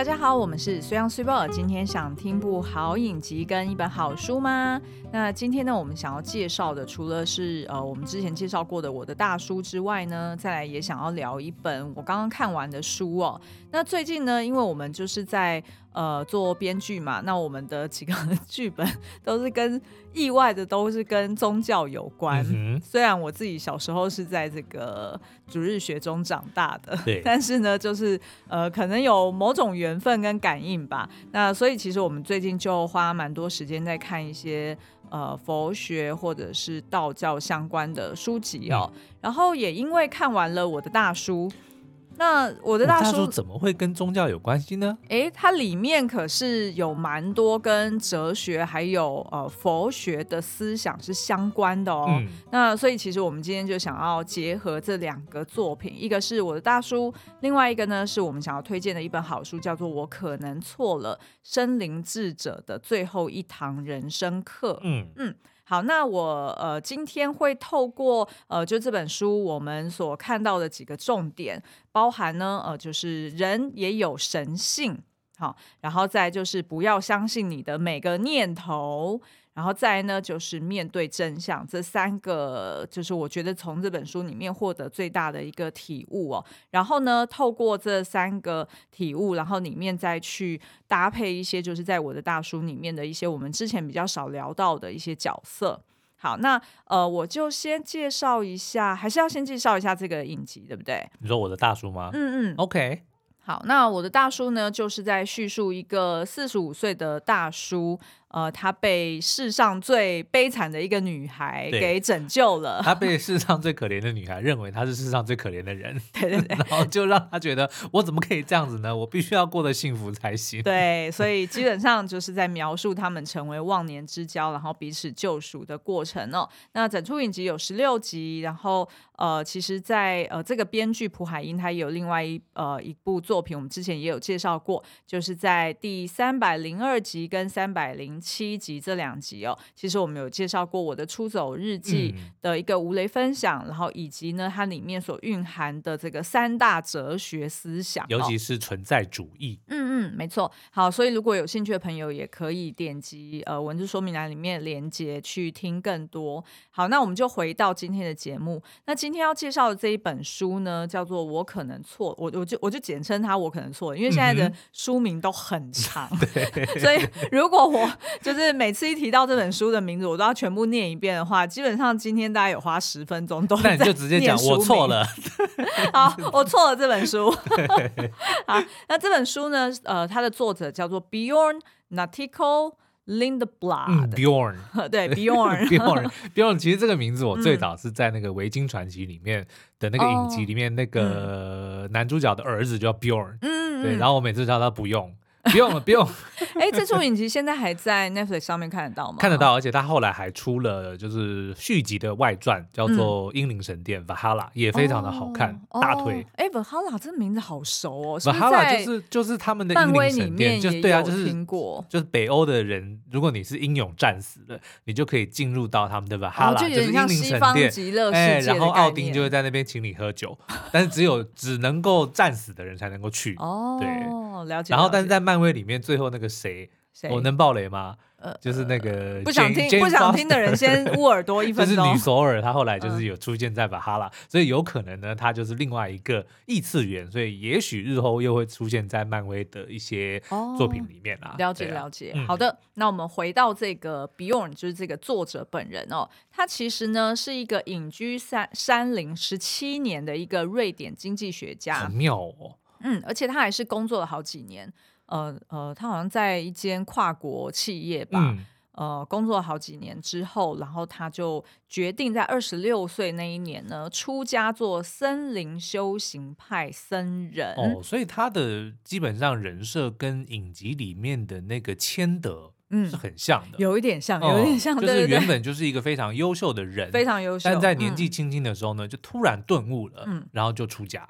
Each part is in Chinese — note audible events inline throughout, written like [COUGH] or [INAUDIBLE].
大家好，我们是虽阳虽报。今天想听部好影集跟一本好书吗？那今天呢，我们想要介绍的，除了是呃我们之前介绍过的《我的大叔》之外呢，再来也想要聊一本我刚刚看完的书哦。那最近呢，因为我们就是在呃做编剧嘛，那我们的几个 [LAUGHS] 剧本都是跟意外的都是跟宗教有关。嗯、虽然我自己小时候是在这个主日学中长大的，对，但是呢，就是呃可能有某种缘分跟感应吧。那所以其实我们最近就花蛮多时间在看一些。呃，佛学或者是道教相关的书籍哦，嗯、然后也因为看完了我的大叔。那我的大叔怎么会跟宗教有关系呢？诶，它里面可是有蛮多跟哲学还有呃佛学的思想是相关的哦。嗯、那所以其实我们今天就想要结合这两个作品，一个是我的大叔，另外一个呢是我们想要推荐的一本好书，叫做《我可能错了：身灵智者的最后一堂人生课》。嗯嗯。好，那我呃今天会透过呃就这本书我们所看到的几个重点，包含呢呃就是人也有神性，好，然后再就是不要相信你的每个念头。然后再呢，就是面对真相，这三个就是我觉得从这本书里面获得最大的一个体悟哦。然后呢，透过这三个体悟，然后里面再去搭配一些，就是在我的大书里面的一些我们之前比较少聊到的一些角色。好，那呃，我就先介绍一下，还是要先介绍一下这个影集，对不对？你说我的大叔吗？嗯嗯，OK。好，那我的大叔呢，就是在叙述一个四十五岁的大叔。呃，她被世上最悲惨的一个女孩给拯救了。她被世上最可怜的女孩认为她是世上最可怜的人，[LAUGHS] 对对对，然后就让她觉得我怎么可以这样子呢？我必须要过得幸福才行。对，所以基本上就是在描述他们成为忘年之交，然后彼此救赎的过程哦。那整出影集有十六集，然后呃，其实在，在呃这个编剧朴海英他也有另外一呃一部作品，我们之前也有介绍过，就是在第三百零二集跟三百零。七集这两集哦，其实我们有介绍过我的出走日记的一个无雷分享，嗯、然后以及呢，它里面所蕴含的这个三大哲学思想，尤其是存在主义。嗯嗯，没错。好，所以如果有兴趣的朋友，也可以点击呃文字说明栏里面的连接去听更多。好，那我们就回到今天的节目。那今天要介绍的这一本书呢，叫做《我可能错》，我我就我就简称它《我可能错》，因为现在的书名都很长，嗯、[LAUGHS] 所以如果我 [LAUGHS] 就是每次一提到这本书的名字，我都要全部念一遍的话，基本上今天大概有花十分钟都。那你就直接讲我错了。[LAUGHS] 好，我错了这本书。[LAUGHS] 好，那这本书呢？呃，它的作者叫做 Bjorn Natthiko Lindblad。嗯，Bjorn。对，Bjorn。Bjorn。Bjorn。其实这个名字我最早是在那个《维京传奇》里面的那个影集里面，那个男主角的儿子叫 Bjorn。嗯。对，然后我每次叫他不用。[LAUGHS] 不用了，不用。[LAUGHS] 哎，这出影集现在还在 Netflix 上面看得到吗？看得到，而且他后来还出了就是续集的外传，叫做《英灵神殿》Valhalla，也非常的好看，大推。哎，Valhalla 这名字好熟哦，Valhalla 就是就是他们的英灵神殿，就对啊，就是听过，就是北欧的人，如果你是英勇战死的，你就可以进入到他们的 Valhalla，就是英灵神殿。哎，然后奥丁就会在那边请你喝酒，但是只有只能够战死的人才能够去。哦，对，了解。然后，但是在漫威里面，最后那个谁，我能爆雷吗？呃，就是那个不想听不想听的人先捂耳朵一分钟。[LAUGHS] 就是女索尔，她后来就是有出现在瓦哈拉，所以有可能呢，她就是另外一个异次元，所以也许日后又会出现在漫威的一些作品里面啊。了解了解，好的，那我们回到这个 Beyond，就是这个作者本人哦，他其实呢是一个隐居山山林十七年的一个瑞典经济学家，很妙哦。嗯，而且他还是工作了好几年，呃呃，他好像在一间跨国企业吧，嗯、呃，工作好几年之后，然后他就决定在二十六岁那一年呢，出家做森林修行派僧人。哦，所以他的基本上人设跟影集里面的那个千德，嗯，是很像的，有一点像，有一点像，就是原本就是一个非常优秀的人，非常优秀，但在年纪轻轻的时候呢，嗯、就突然顿悟了，嗯，然后就出家。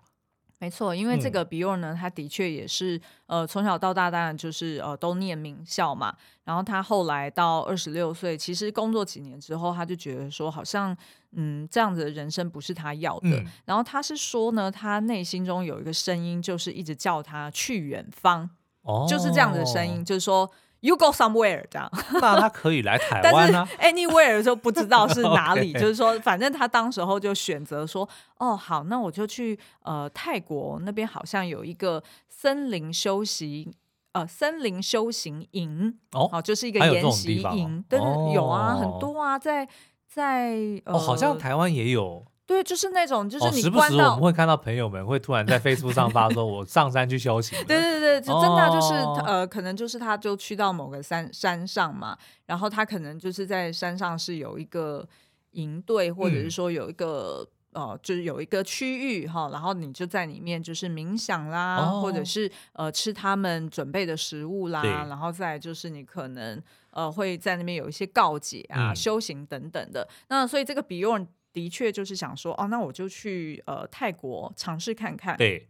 没错，因为这个 Bjorn 呢，他的确也是呃从小到大当然就是呃都念名校嘛，然后他后来到二十六岁，其实工作几年之后，他就觉得说好像嗯这样子的人生不是他要的，嗯、然后他是说呢，他内心中有一个声音，就是一直叫他去远方。哦，就是这样子的声音，就是说 “You go somewhere” 这样。[LAUGHS] 那他可以来台湾啊？Anywhere 就不知道是哪里 [LAUGHS] 就是说，反正他当时候就选择说：“哦，好，那我就去呃泰国那边，好像有一个森林休息呃森林修行营哦，哦，就是一个研习营，但是，有啊，很多啊，在在、呃、哦，好像台湾也有。”对，就是那种，就是你、哦、时不时我们会看到朋友们会突然在 Facebook 上发说：“我上山去修行。”对对对，就真的就是、哦、呃，可能就是他就去到某个山山上嘛，然后他可能就是在山上是有一个营队，或者是说有一个、嗯、呃，就是有一个区域哈，然后你就在里面就是冥想啦，哦、或者是呃吃他们准备的食物啦，然后再就是你可能呃会在那边有一些告解啊、嗯、修行等等的。那所以这个 Bjorn。的确就是想说，哦，那我就去呃泰国尝试看看。对。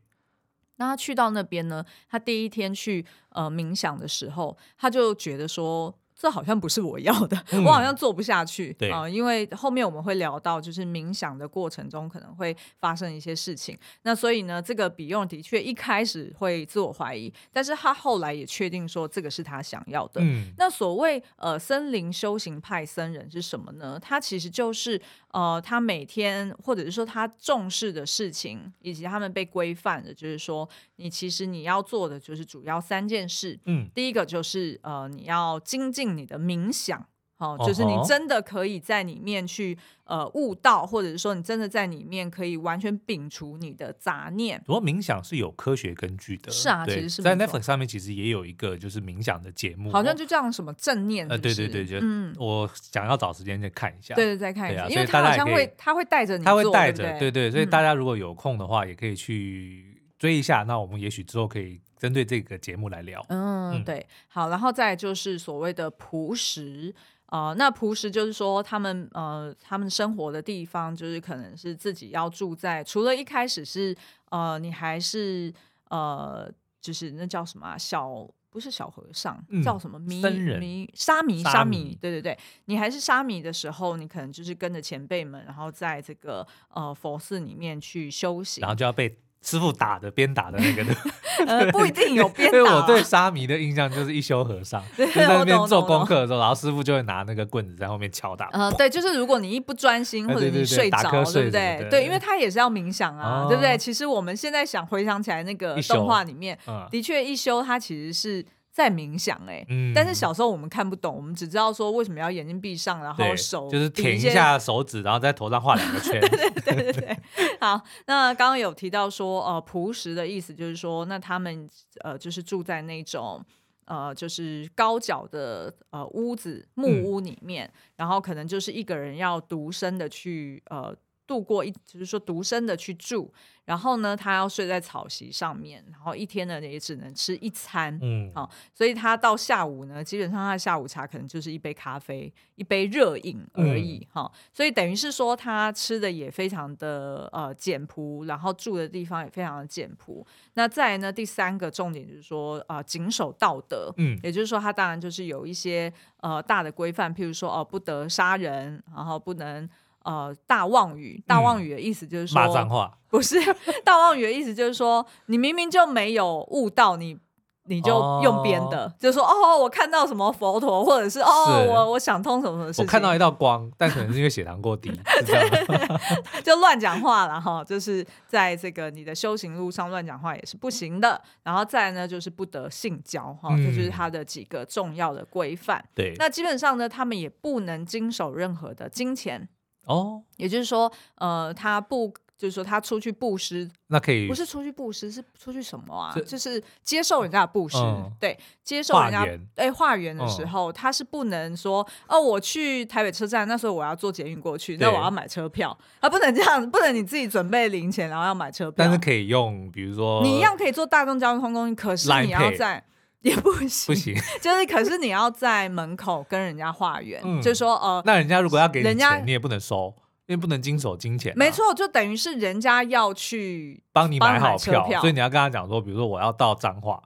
那他去到那边呢，他第一天去呃冥想的时候，他就觉得说。这好像不是我要的，嗯、[LAUGHS] 我好像做不下去。对啊、呃，因为后面我们会聊到，就是冥想的过程中可能会发生一些事情。那所以呢，这个 Bjorn 的确一开始会自我怀疑，但是他后来也确定说这个是他想要的。嗯、那所谓呃森林修行派僧人是什么呢？他其实就是呃他每天或者是说他重视的事情，以及他们被规范的，就是说你其实你要做的就是主要三件事。嗯，第一个就是呃你要精进。你的冥想，哦，就是你真的可以在里面去呃悟道，或者是说你真的在里面可以完全摒除你的杂念。不过冥想是有科学根据的，是啊，其实是在 Netflix 上面其实也有一个就是冥想的节目，好像就叫什么正念是是，呃，对对对，就嗯，我想要找时间再看一下，对对，再看一下，啊、因为他好像会他会带着你，他会带着，对，对所以大家如果有空的话，也可以去追一下。那我们也许之后可以。针对这个节目来聊，嗯，对，好，然后再就是所谓的朴实，呃，那朴实就是说他们呃他们生活的地方，就是可能是自己要住在，除了一开始是呃你还是呃就是那叫什么、啊、小不是小和尚，嗯、叫什么弥弥沙弥沙弥，对对对，你还是沙弥的时候，你可能就是跟着前辈们，然后在这个呃佛寺里面去修行，然后就要被。师傅打的鞭打的那个的，[LAUGHS] [LAUGHS] 呃，不一定有鞭打。因为我对沙弥的印象就是一休和尚，就在那边做功课的时候，然后师傅就会拿那个棍子在后面敲打。呃，对，就是如果你一不专心或者你睡着，对不对？对，因为他也是要冥想啊，对不对？其实我们现在想回想起来，那个动画里面，的确一休他其实是。在冥想哎、欸，嗯、但是小时候我们看不懂，我们只知道说为什么要眼睛闭上，然后手就是舔一下手指，然后在头上画两个圈。[LAUGHS] 对对对对对。好，那刚刚有提到说，呃，朴实的意思就是说，那他们呃就是住在那种呃就是高脚的呃屋子木屋里面，嗯、然后可能就是一个人要独身的去呃。度过一，就是说独身的去住，然后呢，他要睡在草席上面，然后一天呢也只能吃一餐，嗯，好、哦，所以他到下午呢，基本上他的下午茶可能就是一杯咖啡，一杯热饮而已，哈、嗯。哦，所以等于是说他吃的也非常的呃简朴，然后住的地方也非常的简朴。那再来呢，第三个重点就是说啊、呃，谨守道德，嗯，也就是说他当然就是有一些呃大的规范，譬如说哦、呃，不得杀人，然后不能。呃，大妄语，大妄语的意思就是说，骂脏话，不是大妄语的意思就是说，你明明就没有悟到，你你就用编的，哦、就是说，哦，我看到什么佛陀，或者是哦，是我我想通什么什么事情，我看到一道光，但可能是因为血糖过低，[LAUGHS] 就乱讲话了哈，就是在这个你的修行路上乱讲话也是不行的。然后再呢，就是不得性交哈，这就是它的几个重要的规范。对，那基本上呢，他们也不能经手任何的金钱。哦，也就是说，呃，他不，就是说他出去布施，那可以不是出去布施，是出去什么啊？就是接受人家的布施，嗯、对，接受人家哎化缘的时候，嗯、他是不能说哦，我去台北车站，那时候我要坐捷运过去，那我要买车票，啊不能这样，不能你自己准备零钱，然后要买车票，但是可以用，比如说你一样可以坐大众交通工具，可是你要在。[LAUGHS] 也不行，不行，[LAUGHS] 就是可是你要在门口跟人家化缘，嗯、就是说呃，那人家如果要给你钱，人家你也不能收，因为不能经手金钱、啊。没错，就等于是人家要去帮你买好票，票所以你要跟他讲说，比如说我要到彰化，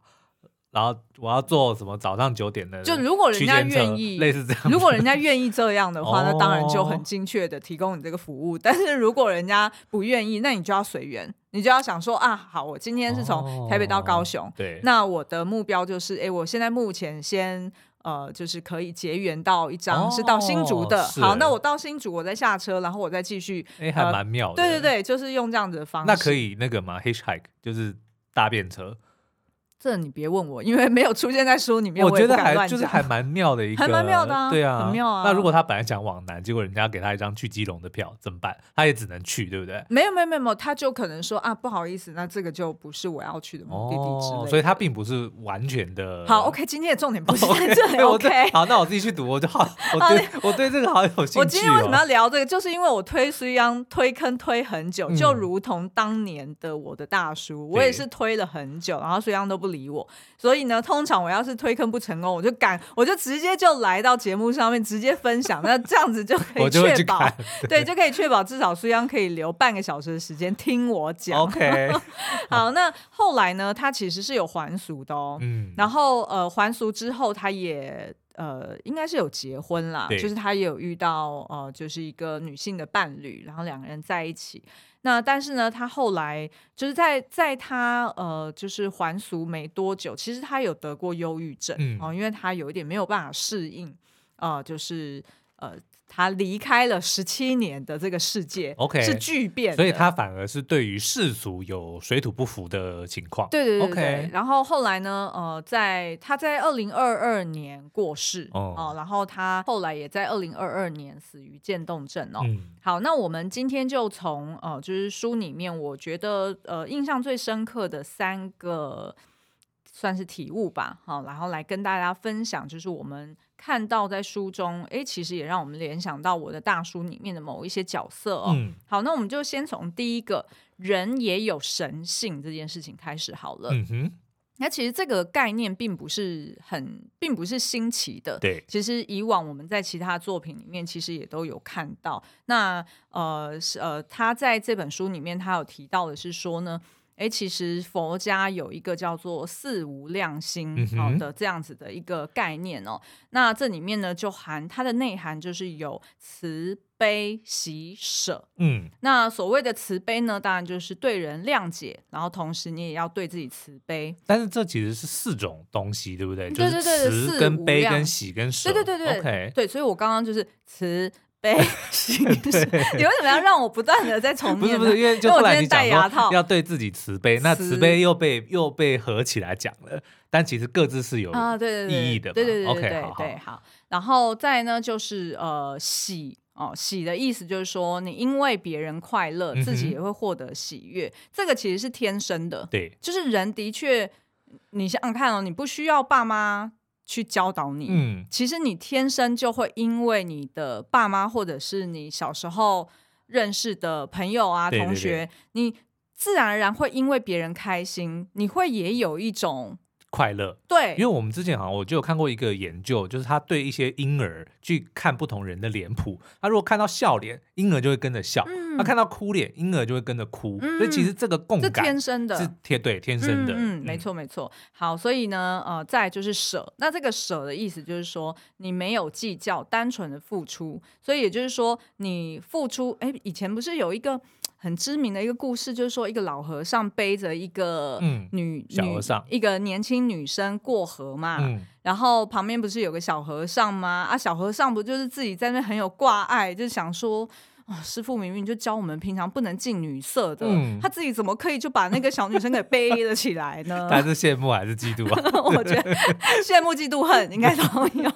然后我要做什么早上九点的，就如果人家愿意，类似这样，如果人家愿意这样的话，那当然就很精确的提供你这个服务。但是如果人家不愿意，那你就要随缘，你就要想说啊，好，我今天是从台北到高雄，对，那我的目标就是，哎，我现在目前先呃，就是可以结缘到一张是到新竹的，好，那我到新竹，我再下车，然后我再继续，哎，还蛮妙的，对对对，就是用这样子的方式，那可以那个吗？Hitchhike 就是搭便车。这你别问我，因为没有出现在书里面。我觉得还就是还蛮妙的一个，[LAUGHS] 还蛮妙的啊，对啊，很妙啊。那如果他本来想往南，结果人家给他一张去基隆的票，怎么办？他也只能去，对不对？没有没有没有，他就可能说啊，不好意思，那这个就不是我要去的目的地之类的。所以他并不是完全的。好，OK，今天的重点不是在这里。[LAUGHS] OK，好，那我自己去读，我就好。[LAUGHS] 我对我对这个好有兴趣。我今天为什么要聊这个？就是因为我推苏央推坑推很久，就如同当年的我的大叔，我也是推了很久，然后苏央都不理我，所以。呢，通常我要是推坑不成功，我就赶，我就直接就来到节目上面直接分享，那这样子就可以确保，对，就可以确保至少苏央可以留半个小时的时间听我讲。OK，好，那后来呢，他其实是有还俗的哦，嗯，然后呃还俗之后，他也呃应该是有结婚啦，就是他也有遇到呃就是一个女性的伴侣，然后两个人在一起。那但是呢，他后来就是在在他呃，就是还俗没多久，其实他有得过忧郁症哦，嗯、因为他有一点没有办法适应，呃，就是呃。他离开了十七年的这个世界，OK，是巨变，所以他反而是对于世俗有水土不服的情况。对对对对。Okay 然后后来呢，呃，在他在二零二二年过世哦、呃，然后他后来也在二零二二年死于渐冻症哦。嗯、好，那我们今天就从呃，就是书里面我觉得呃印象最深刻的三个算是体悟吧，好、呃，然后来跟大家分享，就是我们。看到在书中，哎，其实也让我们联想到我的大叔里面的某一些角色哦。嗯、好，那我们就先从第一个人也有神性这件事情开始好了。嗯哼，那其实这个概念并不是很，并不是新奇的。对，其实以往我们在其他作品里面，其实也都有看到。那呃，是呃，他在这本书里面，他有提到的是说呢。哎，其实佛家有一个叫做四无量心好的这样子的一个概念哦。嗯、那这里面呢，就含它的内涵就是有慈悲喜舍。嗯，那所谓的慈悲呢，当然就是对人谅解，然后同时你也要对自己慈悲。但是这其实是四种东西，对不对？对对对，就是慈跟悲跟喜跟舍。对对对对，OK。对，所以我刚刚就是慈。悲你为什么要让我不断的在重复？不是不是，因为就后来你讲说要对自己慈悲，那慈悲又被又被合起来讲了，但其实各自是有啊，对对意义的，对对对对对对，好。然后再呢，就是呃喜哦，喜的意思就是说，你因为别人快乐，自己也会获得喜悦，这个其实是天生的，对，就是人的确，你想想看哦，你不需要爸妈。去教导你，嗯，其实你天生就会因为你的爸妈或者是你小时候认识的朋友啊、对对对，同学，你自然而然会因为别人开心，你会也有一种。快乐，对，因为我们之前好像我就有看过一个研究，就是他对一些婴儿去看不同人的脸谱，他如果看到笑脸，婴儿就会跟着笑；他看到哭脸，婴儿就会跟着哭。所以其实这个共感是天生的，是天对天生的。嗯，没错没错。好，所以呢，呃，再就是舍，那这个舍的意思就是说，你没有计较，单纯的付出。所以也就是说，你付出，哎，以前不是有一个。很知名的一个故事，就是说一个老和尚背着一个女、嗯、小和尚，一个年轻女生过河嘛，嗯、然后旁边不是有个小和尚吗？啊，小和尚不就是自己在那很有挂碍，就想说。哦，师傅明明就教我们平常不能近女色的，嗯、他自己怎么可以就把那个小女生给背了起来呢？[LAUGHS] 他是羡慕还是嫉妒啊？[LAUGHS] 我觉得 [LAUGHS] 羡慕、嫉妒、恨应该都有。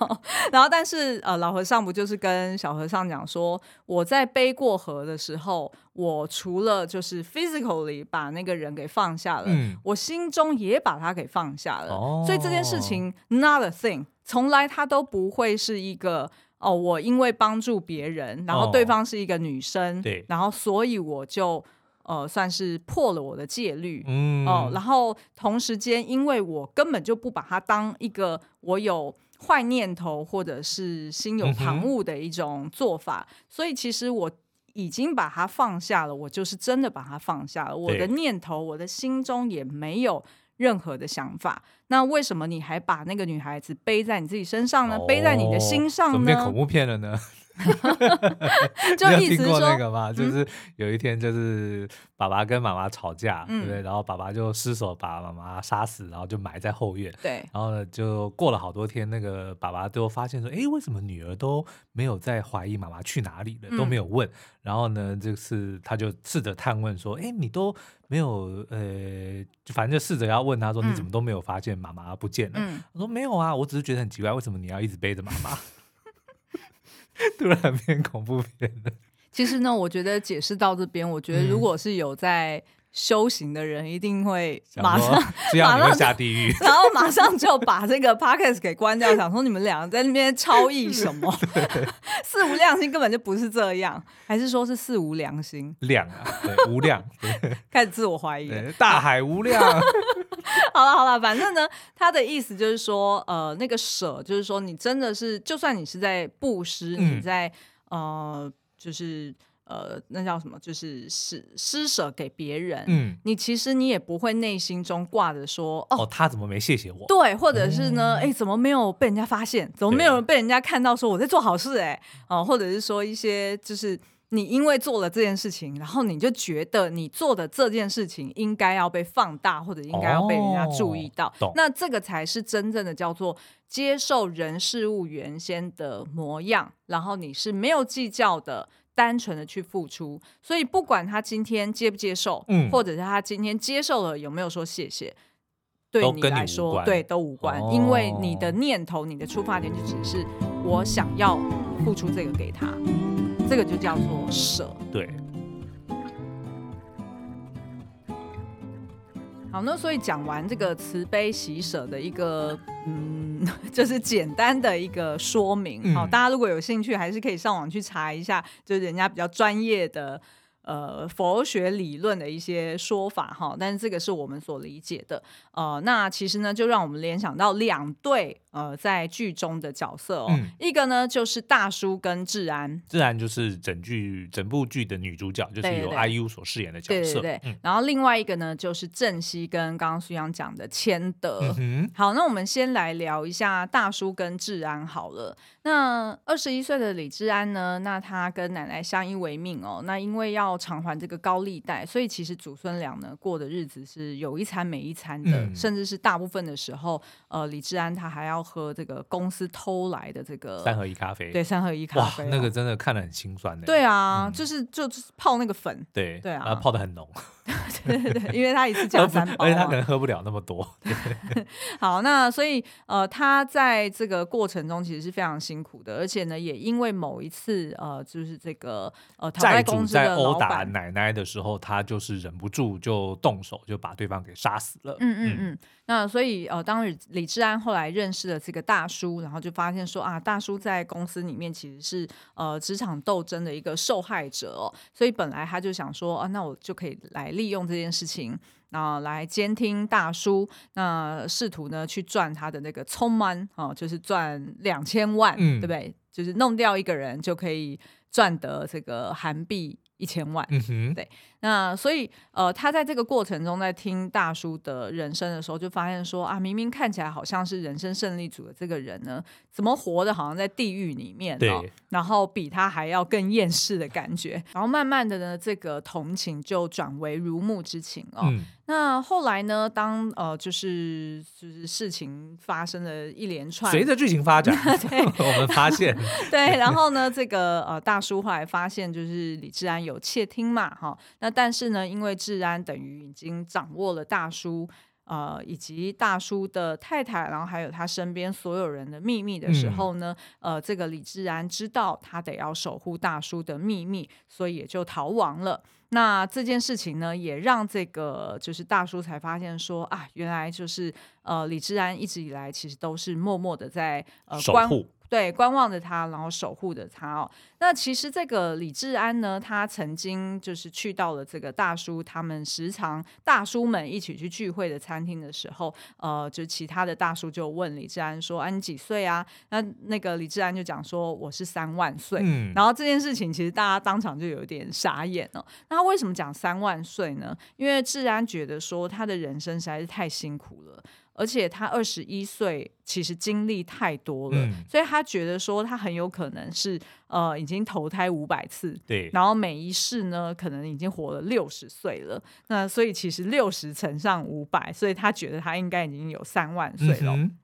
然后，但是呃，老和尚不就是跟小和尚讲说，我在背过河的时候，我除了就是 physically 把那个人给放下了，嗯、我心中也把他给放下了。哦、所以这件事情 not a thing，从来他都不会是一个。哦，我因为帮助别人，然后对方是一个女生，哦、对，然后所以我就呃算是破了我的戒律，嗯，哦，然后同时间，因为我根本就不把它当一个我有坏念头或者是心有旁骛的一种做法，嗯、所以其实我已经把它放下了，我就是真的把它放下了，我的念头，我的心中也没有任何的想法。那为什么你还把那个女孩子背在你自己身上呢？哦、背在你的心上呢？怎么变恐怖片了呢？[LAUGHS] 就意思说，听过那个吗？就是有一天，就是爸爸跟妈妈吵架，嗯、对不对？然后爸爸就失手把妈妈杀死，然后就埋在后院。对。然后呢，就过了好多天，那个爸爸都发现说：“哎，为什么女儿都没有在怀疑妈妈去哪里了？都没有问。嗯”然后呢，这次他就试着探问说：“哎，你都没有呃，就反正就试着要问他说，你怎么都没有发现妈妈不见了？”嗯、他说：“没有啊，我只是觉得很奇怪，为什么你要一直背着妈妈？” [LAUGHS] 突然变恐怖片了。[LAUGHS] 其实呢，我觉得解释到这边，我觉得如果是有在修行的人，一定会马上马上下地狱，[LAUGHS] 然后马上就把这个 podcast 给关掉，想说你们两个在那边超意什么？四无量心根本就不是这样，还是说是四无良心？量啊，对，无量，开始自我怀疑，大海无量。[LAUGHS] 好了好了，反正呢，他的意思就是说，呃，那个舍，就是说你真的是，就算你是在布施，嗯、你在呃，就是呃，那叫什么，就是施施舍给别人，嗯，你其实你也不会内心中挂着说，哦，哦，他怎么没谢谢我？对，或者是呢，哎、嗯，怎么没有被人家发现？怎么没有人被人家看到说我在做好事？哎，哦，或者是说一些就是。你因为做了这件事情，然后你就觉得你做的这件事情应该要被放大，或者应该要被人家注意到。哦、那这个才是真正的叫做接受人事物原先的模样，然后你是没有计较的，单纯的去付出。所以不管他今天接不接受，嗯、或者是他今天接受了有没有说谢谢，对你来说，对都无关，哦、因为你的念头、你的出发点就只是我想要付出这个给他。这个就叫做舍，对。好，那所以讲完这个慈悲喜舍的一个，嗯，[LAUGHS] 就是简单的一个说明。好，大家如果有兴趣，还是可以上网去查一下，就是人家比较专业的。呃，佛学理论的一些说法哈，但是这个是我们所理解的。呃，那其实呢，就让我们联想到两对呃在剧中的角色哦，嗯、一个呢就是大叔跟智安，智安就是整剧整部剧的女主角，就是由 IU 所饰演的角色。对对对。嗯、然后另外一个呢就是郑熙跟刚刚苏阳讲的千德。嗯、好，那我们先来聊一下大叔跟智安好了。那二十一岁的李智安呢，那他跟奶奶相依为命哦，那因为要偿还这个高利贷，所以其实祖孙俩呢过的日子是有一餐没一餐的，嗯、甚至是大部分的时候，呃，李志安他还要喝这个公司偷来的这个三合一咖啡，对，三合一咖啡，哇，那个真的看得很心酸的。对啊，嗯、就是就是泡那个粉，对对啊，泡得很浓。[LAUGHS] 对对对，因为他一次加三包，而且他可能喝不了那么多。[LAUGHS] 好，那所以呃，他在这个过程中其实是非常辛苦的，而且呢，也因为某一次呃，就是这个呃，债主在殴打奶奶的时候，他就是忍不住就动手，就把对方给杀死了。嗯嗯嗯。那所以呃，当李李智安后来认识了这个大叔，然后就发现说啊，大叔在公司里面其实是呃职场斗争的一个受害者哦，所以本来他就想说啊，那我就可以来利用这件事情，啊，来监听大叔，那试图呢去赚他的那个充满哦，就是赚两千万，嗯、对不对？就是弄掉一个人就可以赚得这个韩币一千万，嗯哼，对。那所以，呃，他在这个过程中，在听大叔的人生的时候，就发现说啊，明明看起来好像是人生胜利组的这个人呢，怎么活的好像在地狱里面，哦，对然后比他还要更厌世的感觉。然后慢慢的呢，这个同情就转为如沐之情哦。嗯、那后来呢，当呃，就是就是事情发生了一连串，随着剧情发展，[LAUGHS] 对 [LAUGHS] 我们发现，对，然后呢，这个呃，大叔后来发现，就是李智安有窃听嘛，哈、哦，那。但是呢，因为治安等于已经掌握了大叔，呃，以及大叔的太太，然后还有他身边所有人的秘密的时候呢，嗯、呃，这个李智安知道他得要守护大叔的秘密，所以也就逃亡了。那这件事情呢，也让这个就是大叔才发现说啊，原来就是呃，李智安一直以来其实都是默默的在呃关护对，观望着他，然后守护着他哦。那其实这个李治安呢，他曾经就是去到了这个大叔他们时常大叔们一起去聚会的餐厅的时候，呃，就其他的大叔就问李治安说：“啊，你几岁啊？”那那个李治安就讲说：“我是三万岁。”嗯，然后这件事情其实大家当场就有点傻眼了。那他为什么讲三万岁呢？因为治安觉得说他的人生实在是太辛苦了。而且他二十一岁，其实经历太多了，嗯，所以他觉得说他很有可能是呃已经投胎五百次，对，然后每一世呢可能已经活了六十岁了，那所以其实六十乘上五百，所以他觉得他应该已经有三万岁了。嗯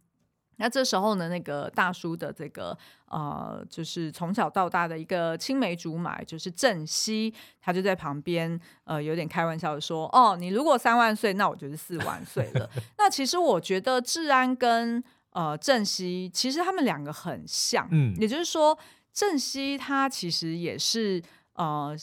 那这时候呢，那个大叔的这个呃，就是从小到大的一个青梅竹马，就是郑熙，他就在旁边呃，有点开玩笑的说：“哦，你如果三万岁，那我就是四万岁了。[LAUGHS] ”那其实我觉得治安跟呃郑熙，其实他们两个很像，嗯，也就是说，郑熙他其实也是呃，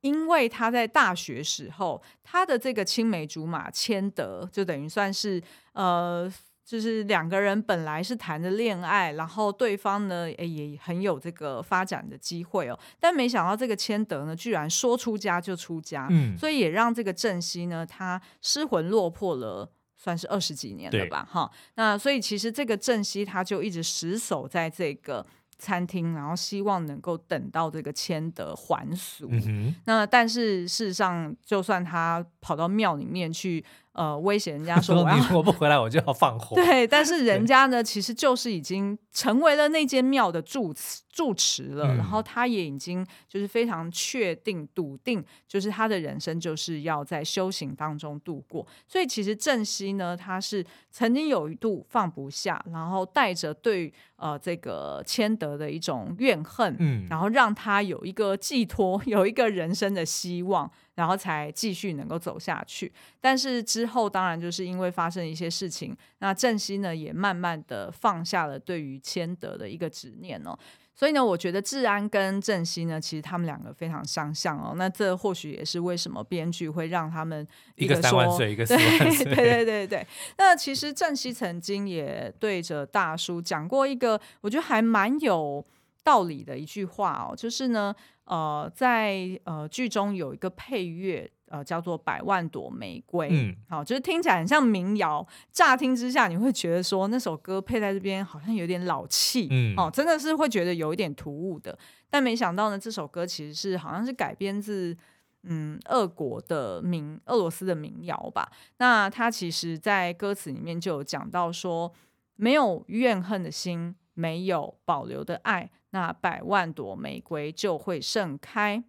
因为他在大学时候，他的这个青梅竹马千德，就等于算是呃。就是两个人本来是谈着恋爱，然后对方呢，诶也很有这个发展的机会哦，但没想到这个千德呢，居然说出家就出家，嗯，所以也让这个郑熙呢，他失魂落魄了，算是二十几年了吧，哈，那所以其实这个郑熙他就一直死守在这个餐厅，然后希望能够等到这个千德还俗，嗯，那但是事实上，就算他跑到庙里面去。呃，威胁人家 [LAUGHS] 说我要，你如果不回来，我就要放火。[LAUGHS] 对，但是人家呢，其实就是已经成为了那间庙的住持住持了，嗯，然后他也已经就是非常确定笃定，就是他的人生就是要在修行当中度过。所以其实正熙呢，他是曾经有一度放不下，然后带着对呃这个谦德的一种怨恨，嗯，然后让他有一个寄托，[LAUGHS] 有一个人生的希望。然后才继续能够走下去，但是之后当然就是因为发生一些事情，那郑熙呢也慢慢的放下了对于谦德的一个执念哦，所以呢，我觉得治安跟郑熙呢，其实他们两个非常相像哦，那这或许也是为什么编剧会让他们一个，三万岁，一个 [LAUGHS] 四万岁，对对对对。那其实郑熙曾经也对着大叔讲过一个，我觉得还蛮有道理的一句话哦，就是呢。呃，在呃剧中有一个配乐，呃叫做《百万朵玫瑰》，嗯，好，就是听起来很像民谣。乍听之下，你会觉得说那首歌配在这边好像有点老气，嗯，哦，真的是会觉得有一点突兀的。但没想到呢，这首歌其实是好像是改编自嗯俄国的民俄罗斯的民谣吧。那它其实，在歌词里面就有讲到说，没有怨恨的心，没有保留的爱。那百万朵玫瑰就会盛开，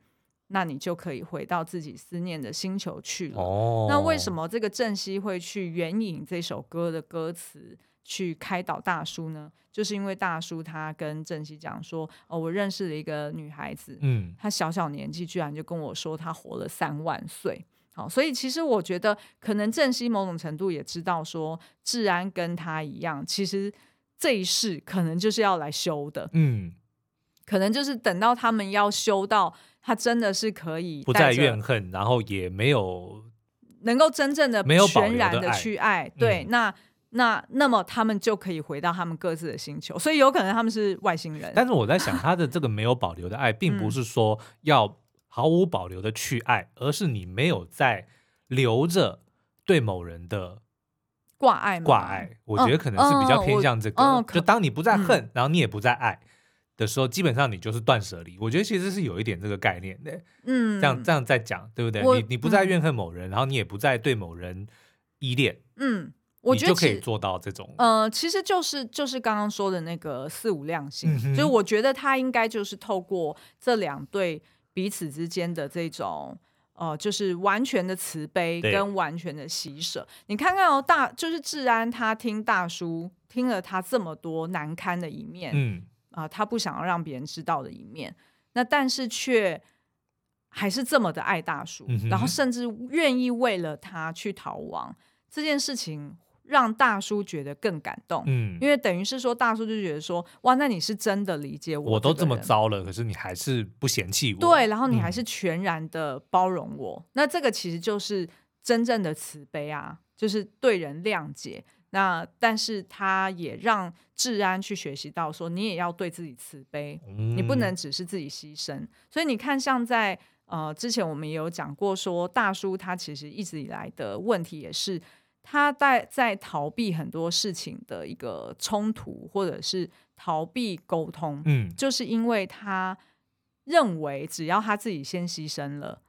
那你就可以回到自己思念的星球去了。哦，那为什么这个郑西会去援引这首歌的歌词去开导大叔呢？就是因为大叔他跟郑西讲说：“哦，我认识了一个女孩子，嗯，她小小年纪居然就跟我说她活了三万岁。好，所以其实我觉得可能郑西某种程度也知道说，治安跟他一样，其实这一世可能就是要来修的。嗯。”可能就是等到他们要修到他真的是可以不再怨恨，然后也没有能够真正的没有全然的去爱，对，嗯、那那那么他们就可以回到他们各自的星球，所以有可能他们是外星人。但是我在想，[LAUGHS] 他的这个没有保留的爱，并不是说要毫无保留的去爱，嗯、而是你没有在留着对某人的挂爱挂爱。我觉得可能是比较偏向这个，就当你不再恨，嗯、然后你也不再爱。的时候，基本上你就是断舍离。我觉得其实是有一点这个概念的，嗯，这样这样在讲，对不对？你你不再怨恨某人，嗯，然后你也不再对某人依恋，嗯，我觉得就可以做到这种。呃，其实就是就是刚刚说的那个四五量心，嗯，就是我觉得他应该就是透过这两对彼此之间的这种，呃，就是完全的慈悲跟完全的喜舍。你看看哦，大就是治安，他听大叔听了他这么多难堪的一面，嗯。啊、呃，他不想要让别人知道的一面，那但是却还是这么的爱大叔，嗯、然后甚至愿意为了他去逃亡，这件事情让大叔觉得更感动。嗯，因为等于是说，大叔就觉得说，哇，那你是真的理解我，我都这么糟了，可是你还是不嫌弃我，对，然后你还是全然的包容我，嗯、那这个其实就是真正的慈悲啊，就是对人谅解。那但是他也让治安去学习到说，你也要对自己慈悲，嗯、你不能只是自己牺牲。所以你看，像在呃之前我们也有讲过说，大叔他其实一直以来的问题也是他在在逃避很多事情的一个冲突，或者是逃避沟通。嗯，就是因为他认为只要他自己先牺牲了。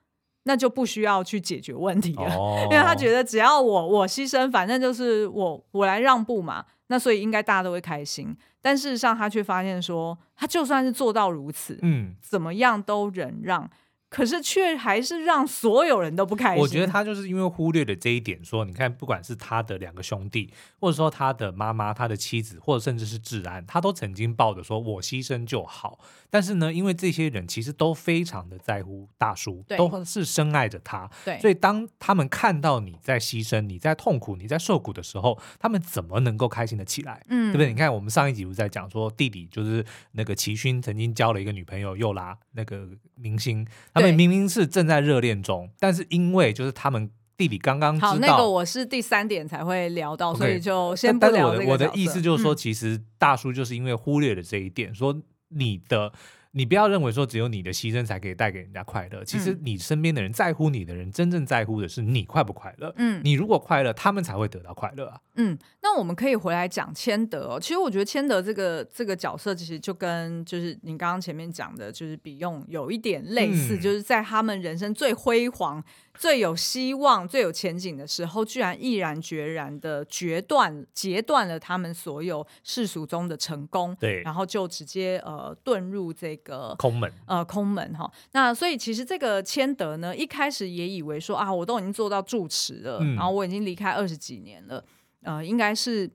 那就不需要去解决问题了，哦、[LAUGHS] 因为他觉得只要我我牺牲，反正就是我我来让步嘛，那所以应该大家都会开心。但事实上，他却发现说，他就算是做到如此，嗯，怎么样都忍让。可是却还是让所有人都不开心。我觉得他就是因为忽略了这一点，说你看，不管是他的两个兄弟，或者说他的妈妈、他的妻子，或者甚至是治安，他都曾经抱着说“我牺牲就好”。但是呢，因为这些人其实都非常的在乎大叔，对都是深爱着他，对所以当他们看到你在牺牲、你在痛苦、你在受苦的时候，他们怎么能够开心的起来？嗯，对不对？你看，我们上一集不是在讲说弟弟就是那个齐勋曾经交了一个女朋友，又拉那个明星。明明是正在热恋中，但是因为就是他们弟弟刚刚知道，好，那个我是第三点才会聊到，Okay. 所以就先不聊这个。但是我的我的意思就是说，嗯、其实大叔就是因为忽略了这一点，说你的。你不要认为说只有你的牺牲才可以带给人家快乐，其实你身边的人在乎你的人，真正在乎的是你快不快乐。嗯，你如果快乐，他们才会得到快乐啊。嗯，那我们可以回来讲谦德哦。其实我觉得谦德这个这个角色，其实就跟就是你刚刚前面讲的，就是比用有一点类似，嗯、就是在他们人生最辉煌。最有希望、最有前景的时候，居然毅然决然的决断、截断了他们所有世俗中的成功，对，然后就直接呃遁入这个空门，呃空门哈。那所以其实这个谦德呢，一开始也以为说啊，我都已经做到住持了，嗯、然后我已经离开二十几年了，呃，应该是。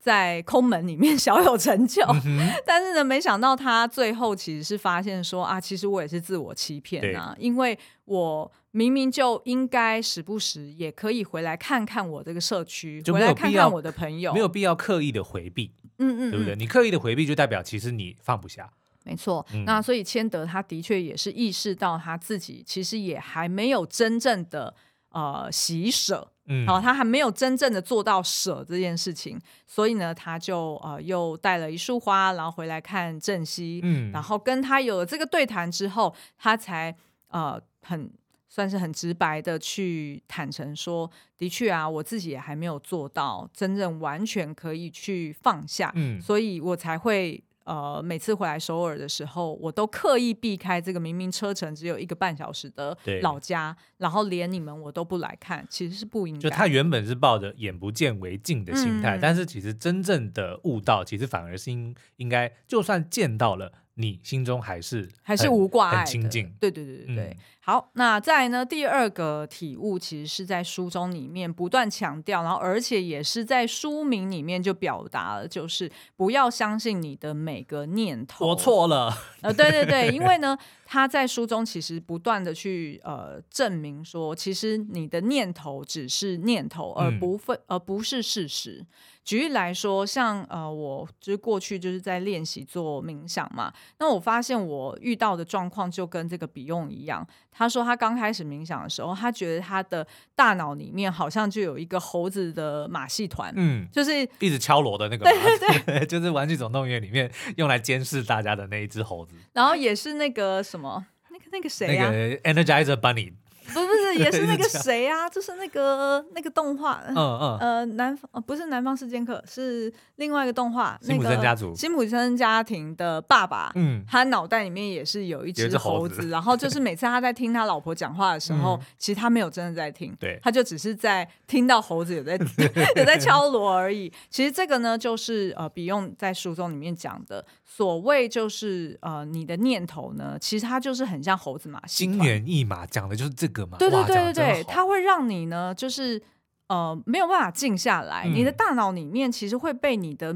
在空门里面 [LAUGHS] 小有成就，嗯、但是呢，没想到他最后其实是发现说啊，其实我也是自我欺骗啊，因为我明明就应该时不时也可以回来看看我这个社区，回来看看我的朋友，没有必要刻意的回避，嗯，嗯嗯，对不对？你刻意的回避，就代表其实你放不下。没错，嗯、那所以千德他的确也是意识到他自己其实也还没有真正的呃喜舍。嗯，好，他还没有真正的做到舍这件事情，所以呢，他就呃又带了一束花，然后回来看正熙，嗯，然后跟他有了这个对谈之后，他才呃很算是很直白的去坦诚说，的确啊，我自己也还没有做到真正完全可以去放下，嗯，所以我才会。呃，每次回来首尔的时候，我都刻意避开这个明明车程只有一个半小时的老家，然后连你们我都不来看，其实是不应该。就他原本是抱着眼不见为净的心态，嗯、但是其实真正的悟道，其实反而是应应该，就算见到了。你心中还是还是无挂碍，很清净。对对对对对。嗯、好，那再来呢？第二个体悟其实是在书中里面不断强调，然后而且也是在书名里面就表达了，就是不要相信你的每个念头。我错了。[LAUGHS] 呃，对对对，因为呢，他在书中其实不断的去呃证明说，其实你的念头只是念头，而不分、嗯、而不是事实。举例来说，像呃，我就是过去就是在练习做冥想嘛。那我发现我遇到的状况就跟这个比用一样。他说他刚开始冥想的时候，他觉得他的大脑里面好像就有一个猴子的马戏团，嗯，就是一直敲锣的那个，对对对，[LAUGHS] 就是《玩具总动员》里面用来监视大家的那一只猴子。然后也是那个什么，那个那个谁呀？那个 Energizer Bunny。不是不是，也是那个 [LAUGHS] 谁啊？就是那个那个动画，嗯嗯，呃，南方不是南方四剑客，是另外一个动画，辛普森家族，辛普森家庭的爸爸，嗯，他脑袋里面也是有一只猴子，然后就是每次他在听他老婆讲话的时候，其实他没有真的在听，对，他就只是在听到猴子有在 [LAUGHS] 有在敲锣而已。其实这个呢，就是呃，比用在书中里面讲的所谓就是呃，你的念头呢，其实它就是很像猴子马戏团，心猿意马，讲的就是这个。嘛对对对对对，它会让你呢，就是呃没有办法静下来，嗯、你的大脑里面其实会被你的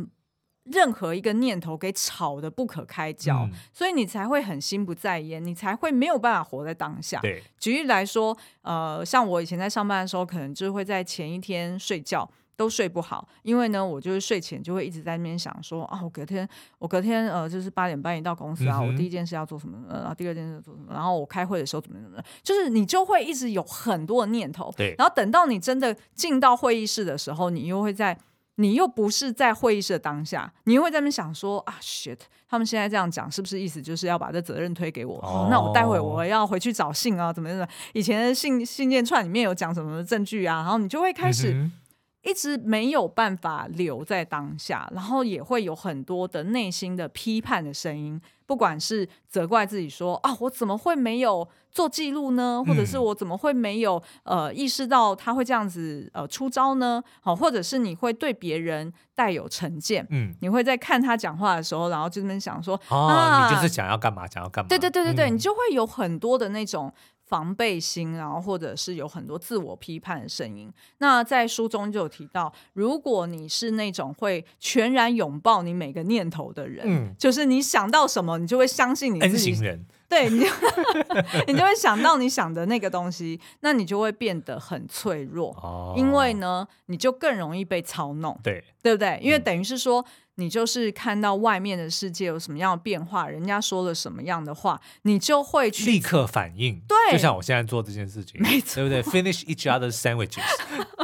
任何一个念头给吵得不可开交，嗯、所以你才会很心不在焉，你才会没有办法活在当下。对，举例来说，呃，像我以前在上班的时候，可能就会在前一天睡觉。都睡不好，因为呢，我就是睡前就会一直在那边想说啊，我隔天我隔天呃，就是八点半一到公司啊，嗯、我第一件事要做什么，然后第二件事要做什么，然后我开会的时候怎么怎么，就是你就会一直有很多的念头，对，然后等到你真的进到会议室的时候，你又会在你又不是在会议室的当下，你又会在那边想说啊，shit，他们现在这样讲，是不是意思就是要把这责任推给我？哦，那我待会我要回去找信啊，怎么怎么？以前的信信件串里面有讲什么证据啊？然后你就会开始一直没有办法留在当下，然后也会有很多的内心的批判的声音。不管是责怪自己说啊，我怎么会没有做记录呢？或者是我怎么会没有呃意识到他会这样子呃出招呢？好，或者是你会对别人带有成见，嗯，你会在看他讲话的时候，然后就那边想说哦，啊，你就是想要干嘛，想要干嘛？对对对对对，嗯，你就会有很多的那种。防备心，然后或者是有很多自我批判的声音。那在书中就有提到，如果你是那种会全然拥抱你每个念头的人，嗯，就是你想到什么，你就会相信你自己。对，你就 [LAUGHS] 你就会想到你想的那个东西，那你就会变得很脆弱。哦，因为呢，你就更容易被操弄。对，对不对？因为等于是说。你就是看到外面的世界有什么样的变化，人家说了什么样的话，你就会去立刻反应。对，就像我现在做这件事情，没错，对不对？Finish each other's sandwiches。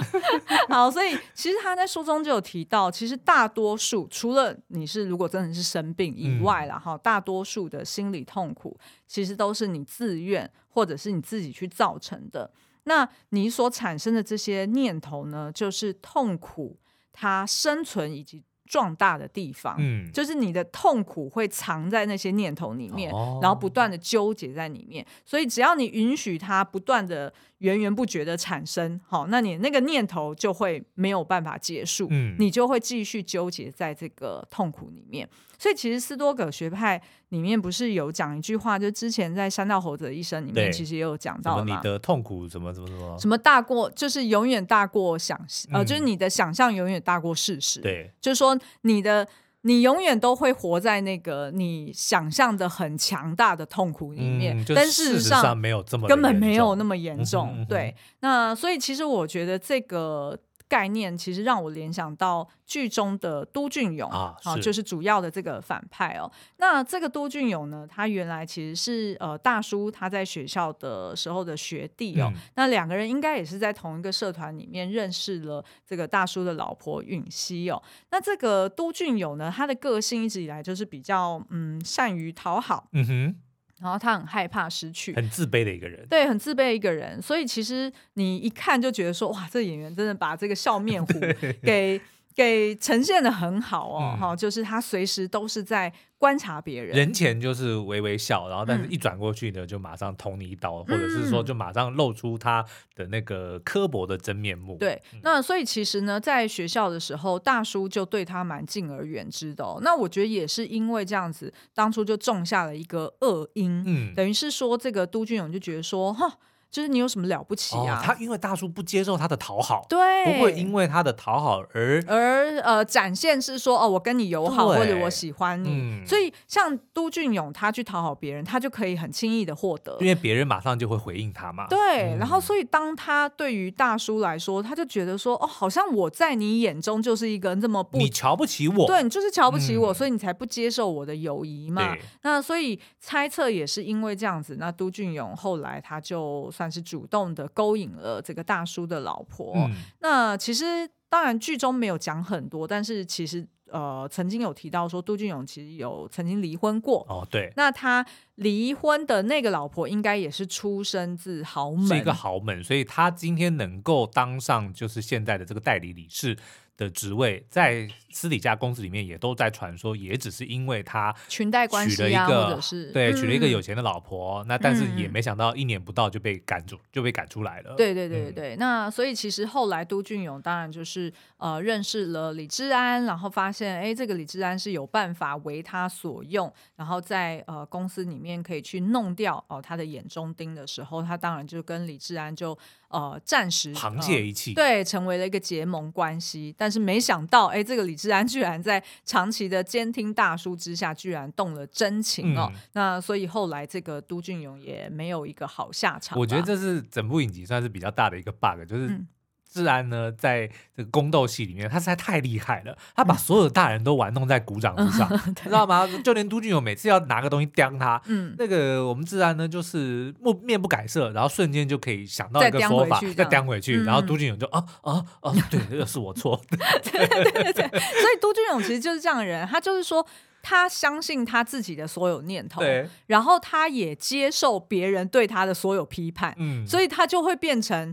[LAUGHS] 好，所以其实他在书中就有提到，其实大多数除了你是如果真的是生病以外了哈，嗯，大多数的心理痛苦其实都是你自愿或者是你自己去造成的。那你所产生的这些念头呢，就是痛苦它生存以及。壮大的地方，嗯，就是你的痛苦会藏在那些念头里面，哦、然后不断的纠结在里面。所以只要你允许它不断的源源不绝的产生，好，那你那个念头就会没有办法结束，嗯，你就会继续纠结在这个痛苦里面。所以其实斯多葛学派里面不是有讲一句话，就之前在《山道猴子的一生》里面其实也有讲到你的痛苦怎么怎么怎么什么大过，就是永远大过想，呃，就是你的想象永远大过事实。对，就是说你的你永远都会活在那个你想象的很强大的痛苦里面，但事实上没有这么根本没有那么严重。对，那所以其实我觉得这个。概念其实让我联想到剧中的都俊勇啊，就是主要的这个反派哦。那这个都俊勇呢，他原来其实是呃大叔他在学校的时候的学弟哦。嗯、那两个人应该也是在同一个社团里面认识了这个大叔的老婆允熙哦。那这个都俊勇呢，他的个性一直以来就是比较嗯善于讨好。嗯哼。然后他很害怕失去，很自卑的一个人，对，很自卑的一个人。所以其实你一看就觉得说，哇，这个演员真的把这个笑面虎 [LAUGHS] 给。给呈现的很好哦，哈、嗯，就是他随时都是在观察别人，人前就是微微笑，然后但是一转过去呢，就马上捅你一刀，嗯、或者是说就马上露出他的那个刻薄的真面目。对，那所以其实呢，在学校的时候，大叔就对他蛮敬而远之的、哦。那我觉得也是因为这样子，当初就种下了一个恶因，嗯，等于是说这个都俊勇就觉得说，哈。就是你有什么了不起啊？哦、他因为大叔不接受他的讨好，对，不会因为他的讨好而而呃展现是说哦，我跟你友好或者我喜欢你。嗯、所以像都俊勇，他去讨好别人，他就可以很轻易的获得，因为别人马上就会回应他嘛。对，嗯、然后所以当他对于大叔来说，他就觉得说哦，好像我在你眼中就是一个这么不你瞧不起我，对，你就是瞧不起我，嗯、所以你才不接受我的友谊嘛。那所以猜测也是因为这样子，那都俊勇后来他就。算是主动的勾引了这个大叔的老婆。嗯、那其实当然剧中没有讲很多，但是其实呃曾经有提到说，杜俊勇其实有曾经离婚过。哦，对。那他离婚的那个老婆应该也是出身自豪门，是一个豪门，所以他今天能够当上就是现在的这个代理理事的职位，在私底下公司里面也都在传说，也只是因为他裙带关系啊，或者是对娶了一个有钱的老婆，嗯、那但是也没想到一年不到就被赶走，就被赶出来了。对对对对，嗯、那所以其实后来都俊勇当然就是呃认识了李治安，然后发现哎这个李治安是有办法为他所用，然后在呃公司里面可以去弄掉哦、呃、他的眼中钉的时候，他当然就跟李治安就呃暂时沆瀣一气、呃，对，成为了一个结盟关系，但。但是没想到，哎，这个李治安居然在长期的监听大叔之下，居然动了真情哦。嗯、那所以后来这个都俊勇也没有一个好下场。我觉得这是整部影集算是比较大的一个 bug，就是智安呢，在这个宫斗戏里面，他实在太厉害了，他把所有的大人都玩弄在鼓掌之上，嗯、[LAUGHS] 知道吗？就连都俊勇每次要拿个东西刁他，嗯，那个我们智安呢，就是面面不改色，然后瞬间就可以想到一个说法，再刁回，回去，嗯、然后都俊勇就啊啊啊，对，这个是我错，[LAUGHS] [LAUGHS] 对对对对，所以都俊勇其实就是这样的人，他就是说。他相信他自己的所有念头，对，然后他也接受别人对他的所有批判，嗯，所以他就会变成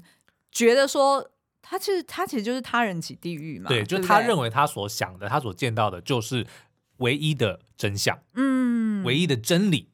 觉得说，他其实他其实就是他人即地狱嘛，对，就他认为他所想的，他所见到的就是唯一的真相，嗯，唯一的真理，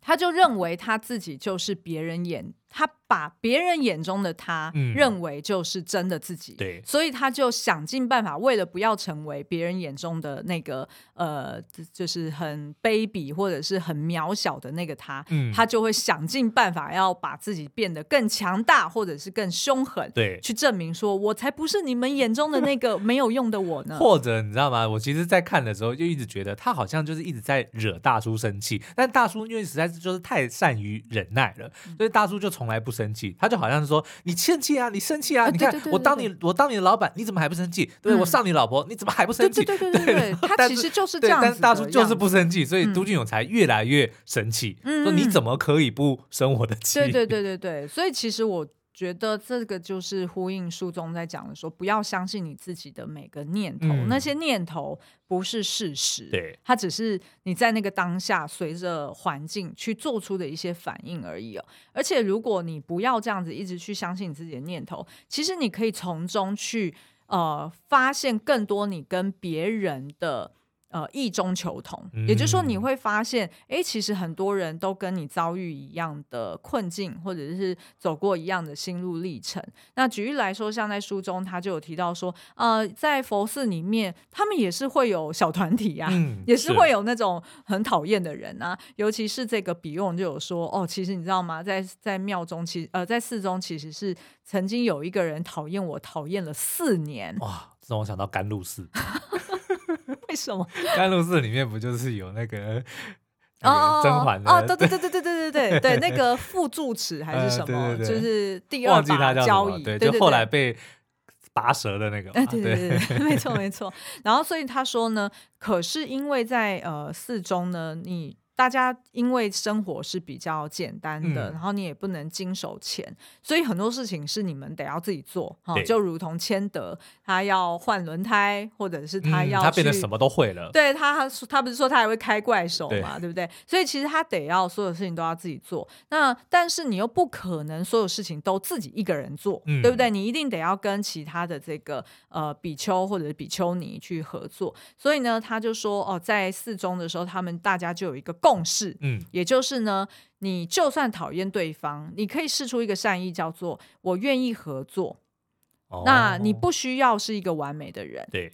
他就认为他自己就是别人眼。他把别人眼中的他认为就是真的自己，嗯、对，所以他就想尽办法，为了不要成为别人眼中的那个呃，就是很卑鄙或者是很渺小的那个他，嗯，他就会想尽办法要把自己变得更强大，或者是更凶狠，对，去证明说我才不是你们眼中的那个 [LAUGHS] 没有用的我呢。或者你知道吗？我其实，在看的时候就一直觉得他好像就是一直在惹大叔生气，但大叔因为实在是就是太善于忍耐了，所以大叔就从从来不生气，他就好像是说：“你生气啊，你生气啊！你看我当你我当你的老板，你怎么还不生气？对，我上你老婆，你怎么还不生气？”对对对对，[LAUGHS] 他其实就是这样子。但是大叔就是不生气，所以都俊勇才越来越生气。说你怎么可以不生我的气？对对对对对，所以其实我。觉得这个就是呼应书中在讲的说，不要相信你自己的每个念头，嗯、那些念头不是事实，对，它只是你在那个当下随着环境去做出的一些反应而已哦。而且如果你不要这样子一直去相信你自己的念头，其实你可以从中去呃发现更多你跟别人的。呃，异中求同，也就是说，你会发现，哎、嗯，其实很多人都跟你遭遇一样的困境，或者是走过一样的心路历程。那举例来说，像在书中，他就有提到说，呃，在佛寺里面，他们也是会有小团体呀、啊，嗯、也是会有那种很讨厌的人啊。尤其是这个比翁就有说，哦，其实你知道吗？在在庙中，其实呃，在寺中，其实是曾经有一个人讨厌我，讨厌了四年。哇，这让我想到甘露寺。[LAUGHS] 为什么？甘露寺里面不就是有那个 [LAUGHS] 哦，甄嬛的？哦，对对对对对对对对对，那个副住持还是 [LAUGHS] 什么？就是第二把交椅，对，就后来被拔舌的那个。哎，对对对，没错没错。然后所以他说呢，可是因为在呃寺中呢，你。大家因为生活是比较简单的，嗯、然后你也不能经手钱，所以很多事情是你们得要自己做。哈对，就如同千德，他要换轮胎，或者是他要、嗯、他变得什么都会了。对他，他不是说他还会开怪手嘛，对，对不对？所以其实他得要所有事情都要自己做。那但是你又不可能所有事情都自己一个人做，嗯、对不对？你一定得要跟其他的这个呃比丘或者是比丘尼去合作。所以呢，他就说哦，在四中的时候，他们大家就有一个。共识，嗯，也就是呢，你就算讨厌对方，你可以试出一个善意，叫做我愿意合作。哦，那你不需要是一个完美的人，对，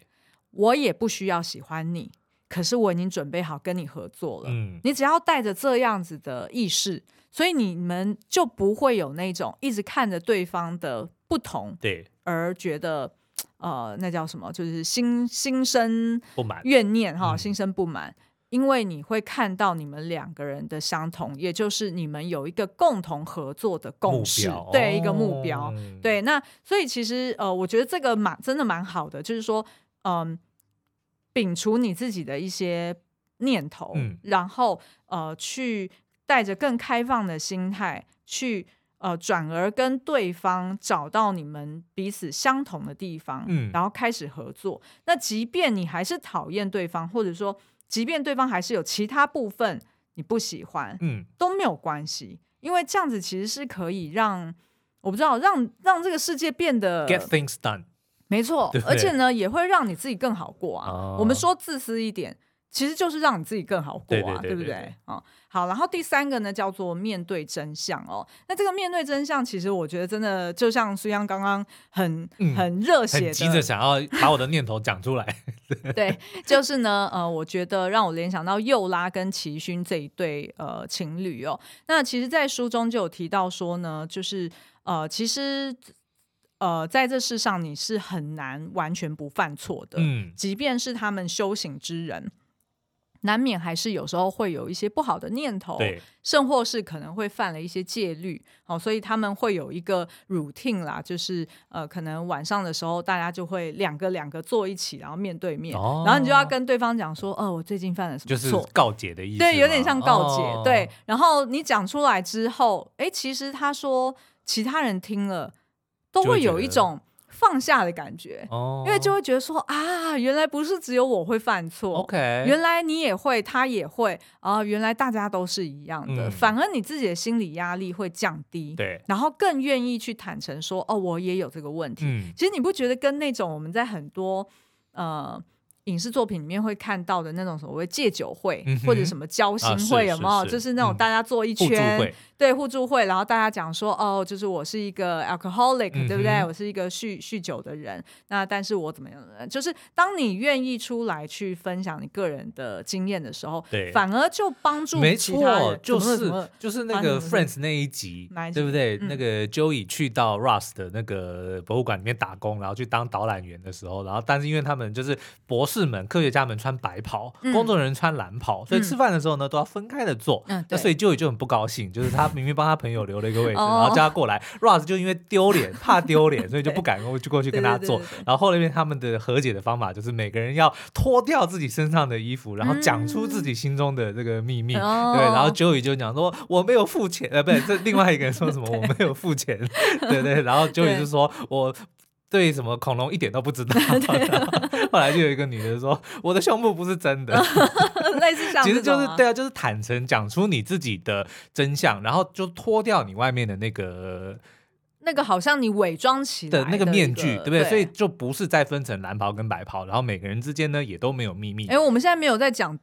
我也不需要喜欢你，可是我已经准备好跟你合作了。嗯，你只要带着这样子的意识，所以你们就不会有那种一直看着对方的不同，对，而觉得呃，那叫什么，就是心心生不满、怨念哈，心生不满。因为你会看到你们两个人的相同，也就是你们有一个共同合作的共识，标对、哦、一个目标。对，那所以其实呃，我觉得这个蛮真的蛮好的，就是说，嗯、呃，摒除你自己的一些念头，嗯、然后呃，去带着更开放的心态去呃，转而跟对方找到你们彼此相同的地方，嗯，然后开始合作。那即便你还是讨厌对方，或者说。即便对方还是有其他部分你不喜欢，嗯，都没有关系，因为这样子其实是可以让我不知道让让这个世界变得 get things done，没错，对对，而且呢也会让你自己更好过啊。哦，我们说自私一点。其实就是让你自己更好过啊，对不对？啊，好，然后第三个呢叫做面对真相哦。那这个面对真相，其实我觉得真的就像苏央刚刚很、嗯、很热血的，急着想要把我的念头讲出来。[LAUGHS] 对，就是呢，呃，我觉得让我联想到右拉跟齐勋这一对呃情侣哦。那其实，在书中就有提到说呢，就是呃，其实呃，在这世上你是很难完全不犯错的，嗯，即便是他们修行之人。难免还是有时候会有一些不好的念头，对，甚或是可能会犯了一些戒律，哦，所以他们会有一个 routine 啦，就是呃，可能晚上的时候大家就会两个两个坐一起，然后面对面，哦、然后你就要跟对方讲说，哦，我最近犯了什么错，就是告解的意。思，对，有点像告解，哦、对，然后你讲出来之后，哎，其实他说其他人听了都会有一种。放下的感觉，oh. 因为就会觉得说啊，原来不是只有我会犯错，OK，原来你也会，他也会啊，原来大家都是一样的，嗯、反而你自己的心理压力会降低，对，然后更愿意去坦诚说，哦，我也有这个问题。嗯、其实你不觉得跟那种我们在很多呃。影视作品里面会看到的那种所谓戒酒会，嗯、或者什么交心会，有没有？就是那种大家坐一圈，嗯、对互助会，然后大家讲说，哦，就是我是一个 alcoholic，、嗯、对不对？我是一个酗酗酒的人。那但是我怎么样？就是当你愿意出来去分享你个人的经验的时候，对，反而就帮助没错，就是就是那个 Friends 那一集，对不对？嗯、那个 Joey 去到 Russ 的那个博物馆里面打工，然后去当导览员的时候，然后但是因为他们就是博士。们科学家们穿白袍，工作人员穿蓝袍，所以吃饭的时候呢都要分开的坐。那所以 Joey 就很不高兴，就是他明明帮他朋友留了一个位置，然后叫他过来，Ross 就因为丢脸，怕丢脸，所以就不敢过去过去跟他坐。然后后面他们的和解的方法就是每个人要脱掉自己身上的衣服，然后讲出自己心中的这个秘密。对，然后 Joey 就讲说我没有付钱，呃，不对，这另外一个人说什么 [LAUGHS] 我没有付钱，对对，然后 Joey 就说我。对什么恐龙一点都不知道 [LAUGHS] [LAUGHS] 后来就有一个女的说：“我的胸部不是真的。[LAUGHS] ”类似像，其实就是对啊，就是坦诚讲出你自己的真相，然后就脱掉你外面的那个那个好像你伪装起来的那个面具，对不对？所以就不是再分成蓝袍跟白袍，然后每个人之间呢也都没有秘密。哎，我们现在没有在讲。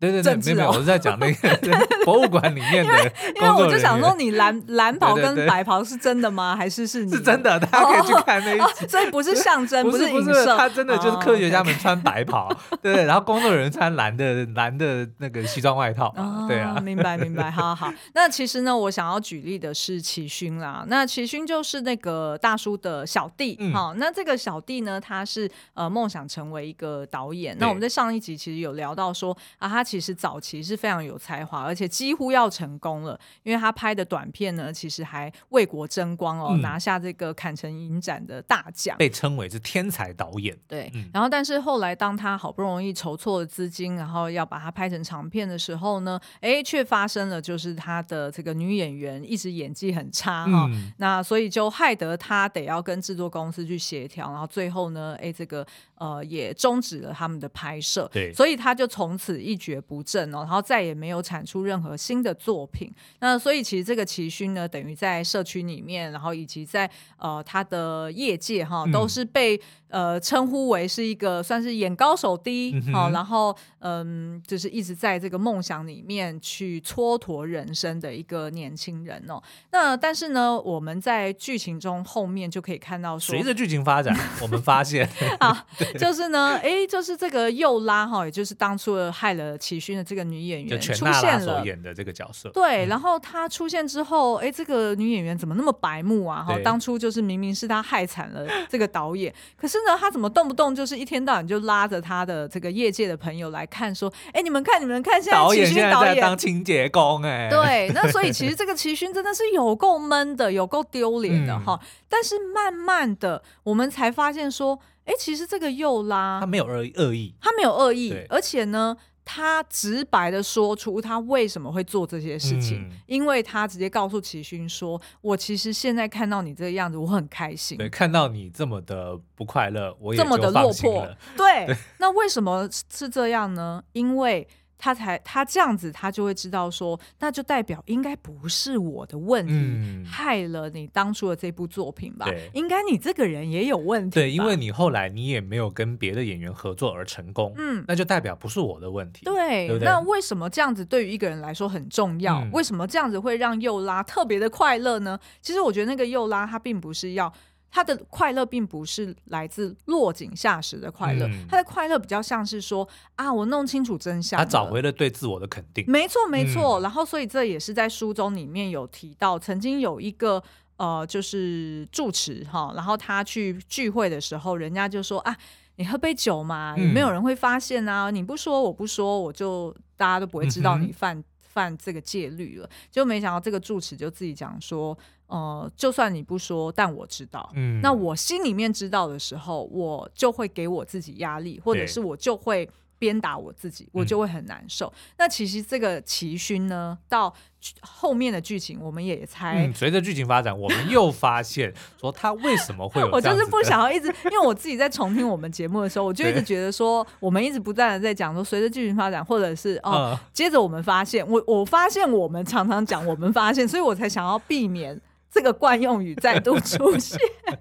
对对对，没有没有，我是在讲那个 [LAUGHS] 博物馆里面的。因为我就想说，你蓝蓝袍跟白袍是真的吗？还是是你？是真的，大家可以去看那一集。所以不是象征，不是不是，他真的就是科学家们穿白袍，[LAUGHS] 对，然后工作人员穿蓝的蓝的那个西装外套。对啊，明白明白，好好。那其实呢，我想要举例的是齐勋啦。那齐勋就是那个大叔的小弟。好，那这个小弟呢，他是呃梦想成为一个导演。那我们在上一集其实有聊到说啊，他。其实早期是非常有才华，而且几乎要成功了，因为他拍的短片呢，其实还为国争光哦，嗯、拿下这个坎城影展的大奖，被称为是天才导演。对，嗯、然后但是后来当他好不容易筹措了资金，然后要把它拍成长片的时候呢，哎，却发生了就是他的这个女演员一直演技很差哈，嗯、那所以就害得他得要跟制作公司去协调，然后最后呢，哎，这个呃也终止了他们的拍摄，对，所以他就从此一蹶不振哦，然后再也没有产出任何新的作品。那所以其实这个齐勋呢，等于在社区里面，然后以及在呃他的业界哈，都是被呃称呼为是一个算是眼高手低，哦、嗯哼，然后嗯，就是一直在这个梦想里面去蹉跎人生的一个年轻人哦。那但是呢，我们在剧情中后面就可以看到说，随着剧情发展，我们发现 [LAUGHS] 啊，[LAUGHS] 就是呢，哎，就是这个幼拉哈，也就是当初害了。齐勋的这个女演员出现了，演的这个角色。对，然后她出现之后，哎，这个女演员怎么那么白目啊？哈，当初就是明明是她害惨了这个导演，可是呢，她怎么动不动就是一天到晚就拉着她的这个业界的朋友来看，说，哎，你们看，你们看，现在齐勋导演现在在当清洁工，哎，对，那所以其实这个 [LAUGHS] 齐勋真的是有够闷的，有够丢脸的哈。但是慢慢的，我们才发现说，哎，其实这个又拉他没有恶恶意，他没有恶意，而且呢。他直白的说出他为什么会做这些事情，嗯、因为他直接告诉齐勋说：“我其实现在看到你这个样子，我很开心。对，看到你这么的不快乐，我也这么的落魄。[LAUGHS] 对，对那为什么是这样呢？因为。”他才他这样子，他就会知道说，那就代表应该不是我的问题、嗯、害了你当初的这部作品吧？对，应该你这个人也有问题。对，因为你后来你也没有跟别的演员合作而成功，嗯，那就代表不是我的问题。对，对对，那为什么这样子对于一个人来说很重要？嗯、为什么这样子会让幼拉特别的快乐呢？其实我觉得那个幼拉他并不是要。他的快乐并不是来自落井下石的快乐，嗯、他的快乐比较像是说啊，我弄清楚真相，他找回了对自我的肯定。没错，没错。嗯、然后，所以这也是在书中里面有提到，曾经有一个呃，就是住持哈，然后他去聚会的时候，人家就说啊。你喝杯酒嘛，也没有人会发现啊。你不说，我不说，我就大家都不会知道你犯、嗯、犯这个戒律了。就没想到这个住持就自己讲说，呃，就算你不说，但我知道。嗯，那我心里面知道的时候，我就会给我自己压力，或者是我就会。鞭打我自己，我就会很难受。嗯、那其实这个奇勋呢，到后面的剧情，我们也猜。嗯，随着剧情发展，我们又发现说他为什么会有。[LAUGHS] 我就是不想要一直，因为我自己在重听我们节目的时候，我就一直觉得说，我们一直不断的在讲说，随着剧情发展，或者是哦，嗯、接着我们发现，我我发现我们常常讲我们发现，所以我才想要避免。这个惯用语再度出现。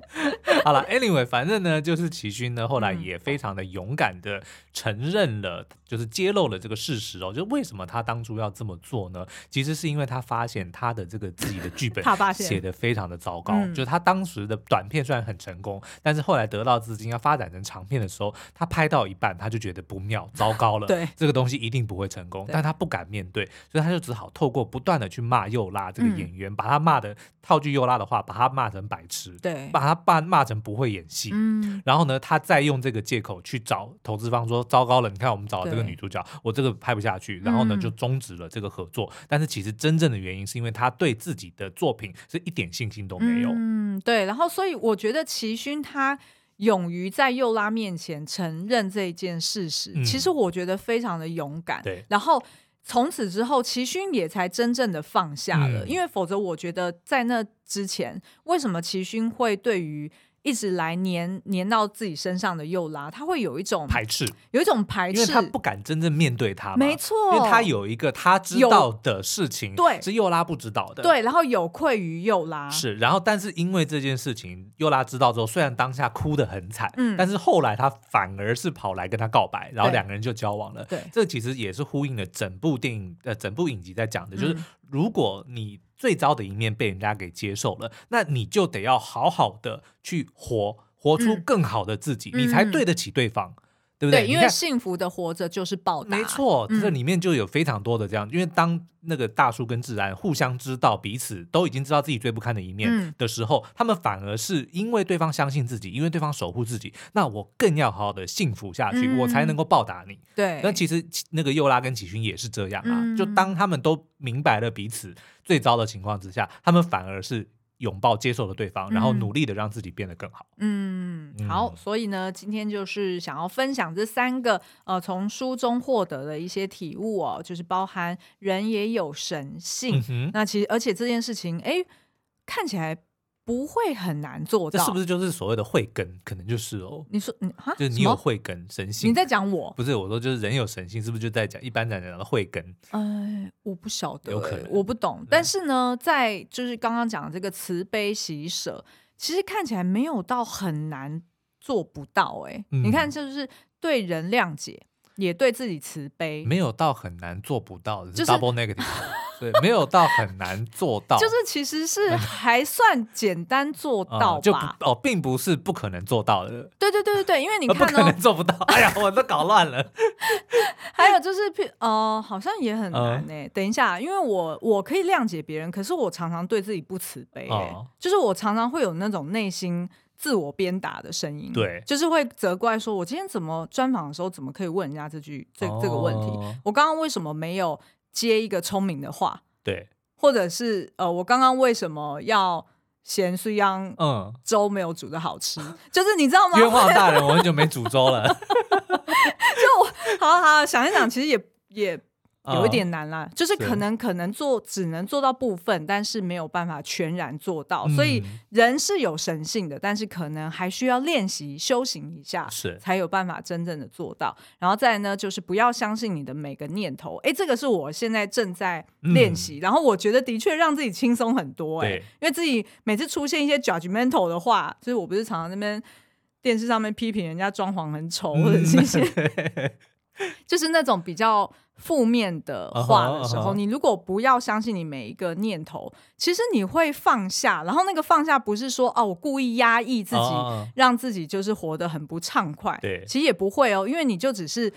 [LAUGHS] 好了，Anyway，反正呢，就是齐勋呢，后来也非常的勇敢的承认了，就是揭露了这个事实哦。就为什么他当初要这么做呢？其实是因为他发现他的这个自己的剧本写的非常的糟糕。就是他当时的短片虽然很成功，但是后来得到资金要发展成长片的时候，他拍到一半他就觉得不妙，糟糕了。对，这个东西一定不会成功，但他不敢面对，所以他就只好透过不断的去骂又拉这个演员，把他骂的套。句又拉的话，把他骂成白痴，对，把他骂骂成不会演戏，嗯，然后呢，他再用这个借口去找投资方说，糟糕了，你看我们找了这个女主角，我这个拍不下去，然后呢就终止了这个合作。嗯、但是其实真正的原因是因为他对自己的作品是一点信心都没有，嗯，对。然后所以我觉得齐勋他勇于在又拉面前承认这一件事实，嗯、其实我觉得非常的勇敢，对。然后。从此之后，齐勋也才真正的放下了，嗯、因为否则我觉得在那之前，为什么齐勋会对于一直来黏黏到自己身上的幼拉，他会有一种排斥，有一种排斥，因为他不敢真正面对他，没错，因为他有一个他知道的事情，对，是幼拉不知道的，对，然后有愧于幼拉，是，然后但是因为这件事情，幼拉知道之后，虽然当下哭得很惨，嗯，但是后来他反而是跑来跟他告白，然后两个人就交往了，对，这其实也是呼应了整部电影呃整部影集在讲的，就是如果你。最糟的一面被人家给接受了，那你就得要好好的去活，活出更好的自己，嗯、你才对得起对方。嗯对不对？对，因为幸福的活着就是报答。没错，这里面就有非常多的这样，嗯、因为当那个大叔跟智安互相知道彼此都已经知道自己最不堪的一面的时候，嗯、他们反而是因为对方相信自己，因为对方守护自己，那我更要好好的幸福下去，嗯、我才能够报答你。对，那其实那个又拉跟启勋也是这样啊，嗯、就当他们都明白了彼此最糟的情况之下，他们反而是。拥抱接受了对方，然后努力的让自己变得更好。嗯，嗯好，所以呢，今天就是想要分享这三个呃，从书中获得的一些体悟哦，就是包含人也有神性。嗯、那其实，而且这件事情，哎，看起来。不会很难做到，这是不是就是所谓的慧根？可能就是哦。你说你哈，就是你有慧根神性。你在讲我？不是，我说就是人有神性，是不是就在讲一般讲讲的慧根？哎，我不晓得，有可能我不懂。但是呢，在就是刚刚讲的这个慈悲喜舍，其实看起来没有到很难做不到。哎，你看，就是对人谅解。也对自己慈悲，没有到很难做不到，就是 double negative，对，没有到很难做到，就是其实是还算简单做到吧，就哦，并不是不可能做到的，对对对对对，因为你看，不可能做不到，哎呀，我都搞乱了。[LAUGHS] 还有就是，呃，好像也很难呢。等一下，因为我我可以谅解别人，可是我常常对自己不慈悲，哎，就是我常常会有那种内心。自我鞭打的声音，对，就是会责怪说，我今天怎么专访的时候，怎么可以问人家这句这这个问题？哦、我刚刚为什么没有接一个聪明的话？对，或者是呃，我刚刚为什么要嫌苏央嗯粥没有煮的好吃？嗯、[LAUGHS] 就是你知道吗？冤枉大人，我很久没煮粥了。[LAUGHS] 就我好好想一想，其实也也。有一点难啦，哦、就是可能可能做只能做到部分，但是没有办法全然做到。嗯、所以人是有神性的，但是可能还需要练习修行一下，是才有办法真正的做到。然后再呢，就是不要相信你的每个念头。哎，这个是我现在正在练习，嗯、然后我觉得的确让自己轻松很多。哎，因为自己每次出现一些 judgmental 的话，就是我不是常常那边电视上面批评人家装潢很丑，嗯、或者是一些。[LAUGHS] 就是那种比较负面的话的时候，uh huh, uh huh. 你如果不要相信你每一个念头，其实你会放下。然后那个放下不是说哦，我故意压抑自己，uh huh. 让自己就是活得很不畅快。对，其实也不会哦，因为你就只是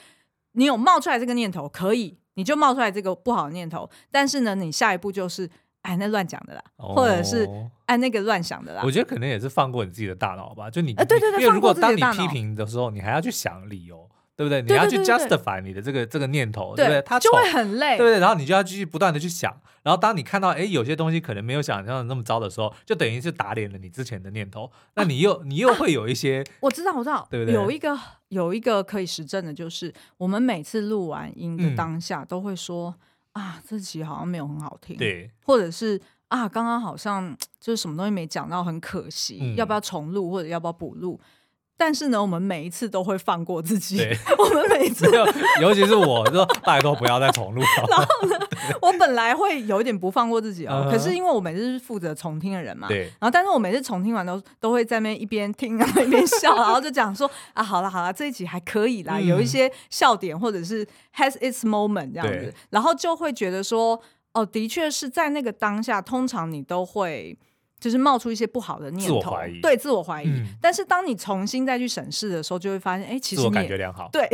你有冒出来这个念头，可以，你就冒出来这个不好的念头。但是呢，你下一步就是哎，那乱讲的啦，或者是哎那个乱想的啦。我觉得可能也是放过你自己的大脑吧，就你，对对对，因为如果当你批评的时候，你还要去想理由。对不对？你要去 justify 你的这个这个念头，对不对？他就会很累，对不对？然后你就要继续不断的去想，然后当你看到哎有些东西可能没有想象的那么糟的时候，就等于是打脸了你之前的念头。那你又你又会有一些，我知道我知道，对不对？有一个有一个可以实证的，就是我们每次录完音的当下都会说啊，这集好像没有很好听，对，或者是啊，刚刚好像 [TSK] 就是什么东西没讲到，很可惜，要不要重录或者要不要补录？但是呢，我们每一次都会放过自己。[LAUGHS] 我们每一次，尤其是我，就说拜托不要再重录了。[LAUGHS] 然后呢，我本来会有一点不放过自己哦，uh huh. 可是因为我每次是负责重听的人嘛，对。然后，但是我每次重听完都都会在那边一边听然后一边笑，[LAUGHS] 然后就讲说啊，好了好了，这一集还可以啦，嗯、有一些笑点或者是 has its moment 这样子，然后就会觉得说，哦，的确是在那个当下，通常你都会。就是冒出一些不好的念头，对，自我怀疑。嗯、但是当你重新再去审视的时候，就会发现，哎，其实你我感觉良好。[LAUGHS] 对，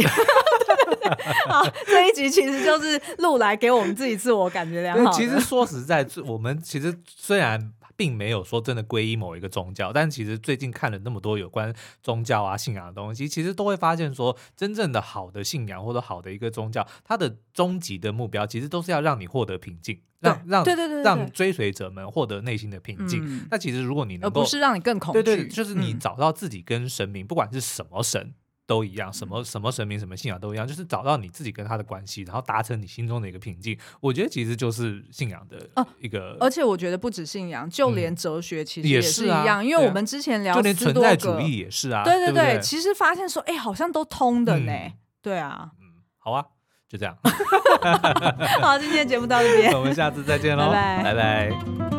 好，这一集其实就是录来给我们自己自我感觉良好。其实说实在，我们其实虽然。并没有说真的皈依某一个宗教，但其实最近看了那么多有关宗教啊、信仰的东西，其实都会发现说，真正的好的信仰或者好的一个宗教，它的终极的目标其实都是要让你获得平静，让让对对对让追随者们获得内心的平静。嗯、那其实如果你能够，而不是让你更恐惧，对对，就是你找到自己跟神明，嗯、不管是什么神。都一样，什么什么神明、什么信仰都一样，就是找到你自己跟他的关系，然后达成你心中的一个平静。我觉得其实就是信仰的一个，而且我觉得不止信仰，就连哲学其实也是一样。因为我们之前聊，就连存在主义也是啊。对对对，其实发现说，哎，好像都通的呢。对啊，嗯，好啊，就这样。[LAUGHS] 好，今天的节目到这边，[LAUGHS] 我们下次再见喽，拜拜。